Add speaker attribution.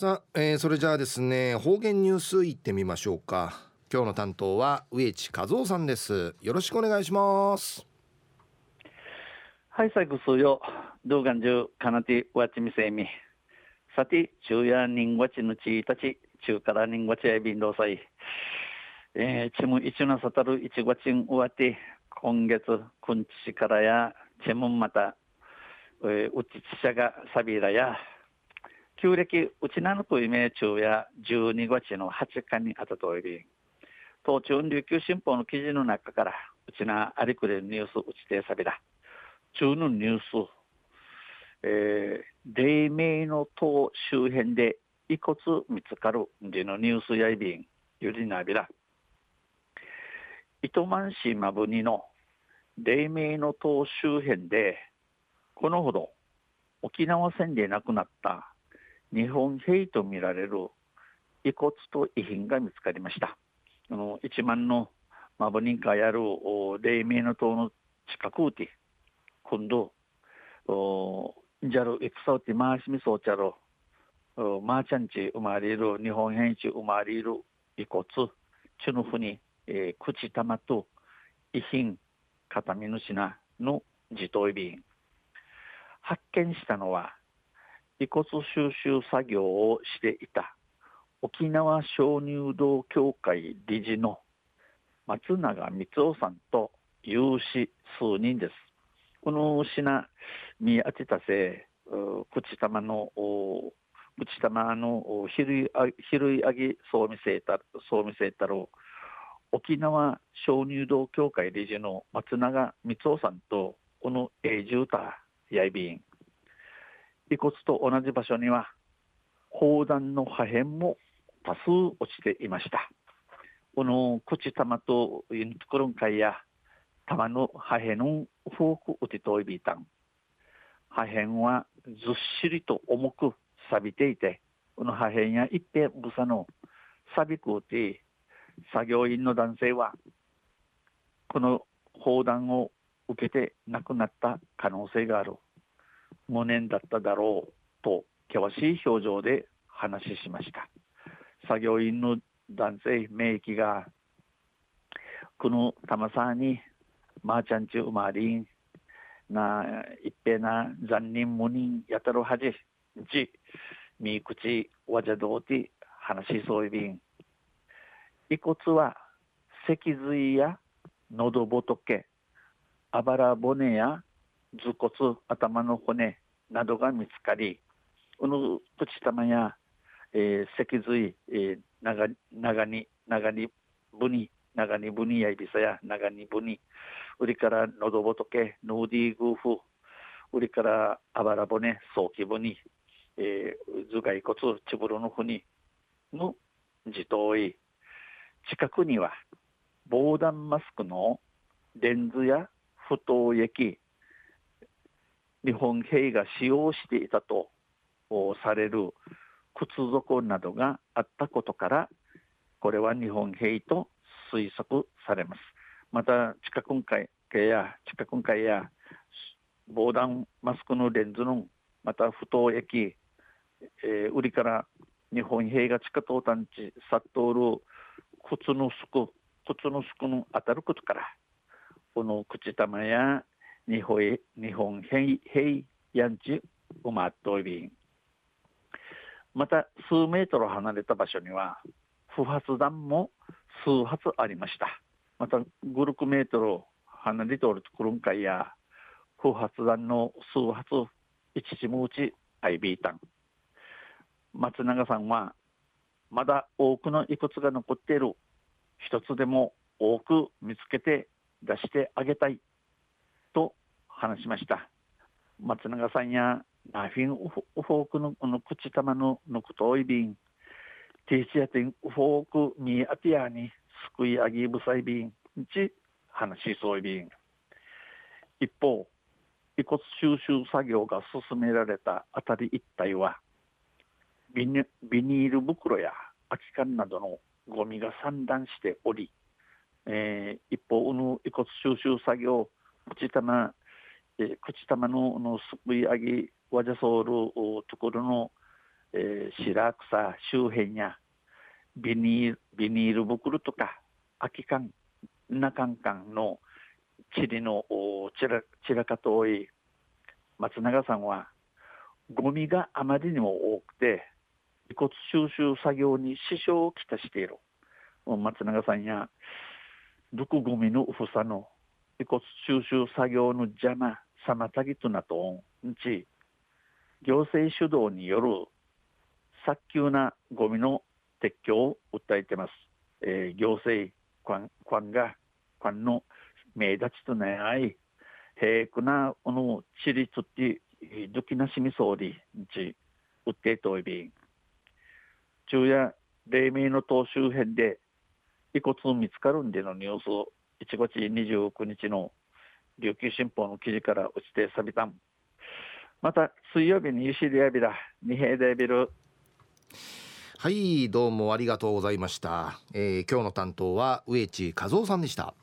Speaker 1: さあ、えー、それじゃあですね方言ニュースいってみましょうか。今日の担当は植地和夫さんです。よろしくお願いします。
Speaker 2: はい最後数よ動画中かなてわちみせみ。さて昼夜人ごちのちたち。中から人ごちやびんどうさい。えー、ちむ一なさたる一ごちん終わて。今月くんちからやちむまた、えー、うちちしゃがさびらや。旧暦うちなのくいめ中や12月の8日にあたとおり、東中琉球新報の記事の中から、うちなありくれニュースうちてさびだ。中のニュース、えー、黎明の塔周辺で遺骨見つかるでのニュースやいびん、ゆりなびら。糸満市まぶにの黎明の塔周辺で、このほど沖縄戦で亡くなった日本兵とみられる遺骨と遺品が見つかりました。あの一万のマブニンカやる黎明の塔の近くで今度ジャル戦うて回しみそうちゃろマーチャンチ生まれる日本兵地生まれる遺骨チュヌフに、えー、口玉と遺品片身主なの自頭便発見したのは遺骨収集作業をしていた沖縄鍾乳洞協会理事の松永光夫さんと有志数人です。この品見当てたせ口玉の口玉のひるいあぎそう見せたそう見せたろ沖縄鍾乳洞協会理事の松永光夫さんとこの永住たやいびん遺骨と同じ場所には砲弾の破片も多数落ちていました。この口玉とユニトクロン会や玉の破片のフォーク打ちといびたん。破片はずっしりと重く錆びていて、この破片や一平ぶさの錆びくうて、作業員の男性は、この砲弾を受けて亡くなった可能性がある。無念だっただろうと険しい表情で話しました。作業員の男性名義がこの玉さにマーチャンチュウマリンな一平な残忍無人やたるはじちみくちわじゃどうて話しそういびん。遺骨は脊髄や喉仏あばら骨や頭骨頭の骨などが見つかりこの口玉や、えー、脊髄、えー、長長に長に部に長に部にやいびさや長に部に売りから喉仏ヌーディーグーフ売りからあばら骨早期部に、えー、頭蓋骨ちぶろのふにの自頭位。近くには防弾マスクのレンズや不凍液日本兵が使用していたとされる靴底などがあったことからこれは日本兵と推測されます。また地下訓会や地下訓会や防弾マスクのレンズのまた不当液、えー、売りから日本兵が地下投炭地殺到る靴のすく靴のすくの当たることからこの口玉や日本日本平ヤンチウマットイビンまた数メートル離れた場所には不発弾も数発ありましたまた5、6メートル離れておるところんかいや不発弾の数発一時もうちアイビータン松永さんはまだ多くの遺骨が残っている一つでも多く見つけて出してあげたい話しました。松永さんやナフィンウフォークのの口玉のぬくといびんティーチアティンウフォークミーアティアにすくいあぎぶさいびんち話しそういびん一方遺骨収集作業が進められた辺り一帯はビニビニール袋や空き缶などのゴミが散乱しており、えー、一方の遺骨収集作業口玉え口玉ののすくい上げわじゃそうるところのえー、白草周辺やビニールビニール袋とか空き缶なカンカンの塵の散ら散らかと多い松永さんはゴミがあまりにも多くて遺骨収集作業に支障をきたしている。松永さんや毒ゴミの房の遺骨収集作業の邪魔妨げとなとんち行政主導による早急なゴミの撤去を訴えてます、えー、行政官官が官の名立ちとない平くなこの地理つってどきなしみそうりんち訴えといび昼夜黎明の島周辺で遺骨見つかるんでのニュースを1月29日の琉球新報の記事から落ちて錆びた。んまた水曜日に石でやびら二平デビル。
Speaker 1: はいどうもありがとうございました、えー、今日の担当は植地和夫さんでした。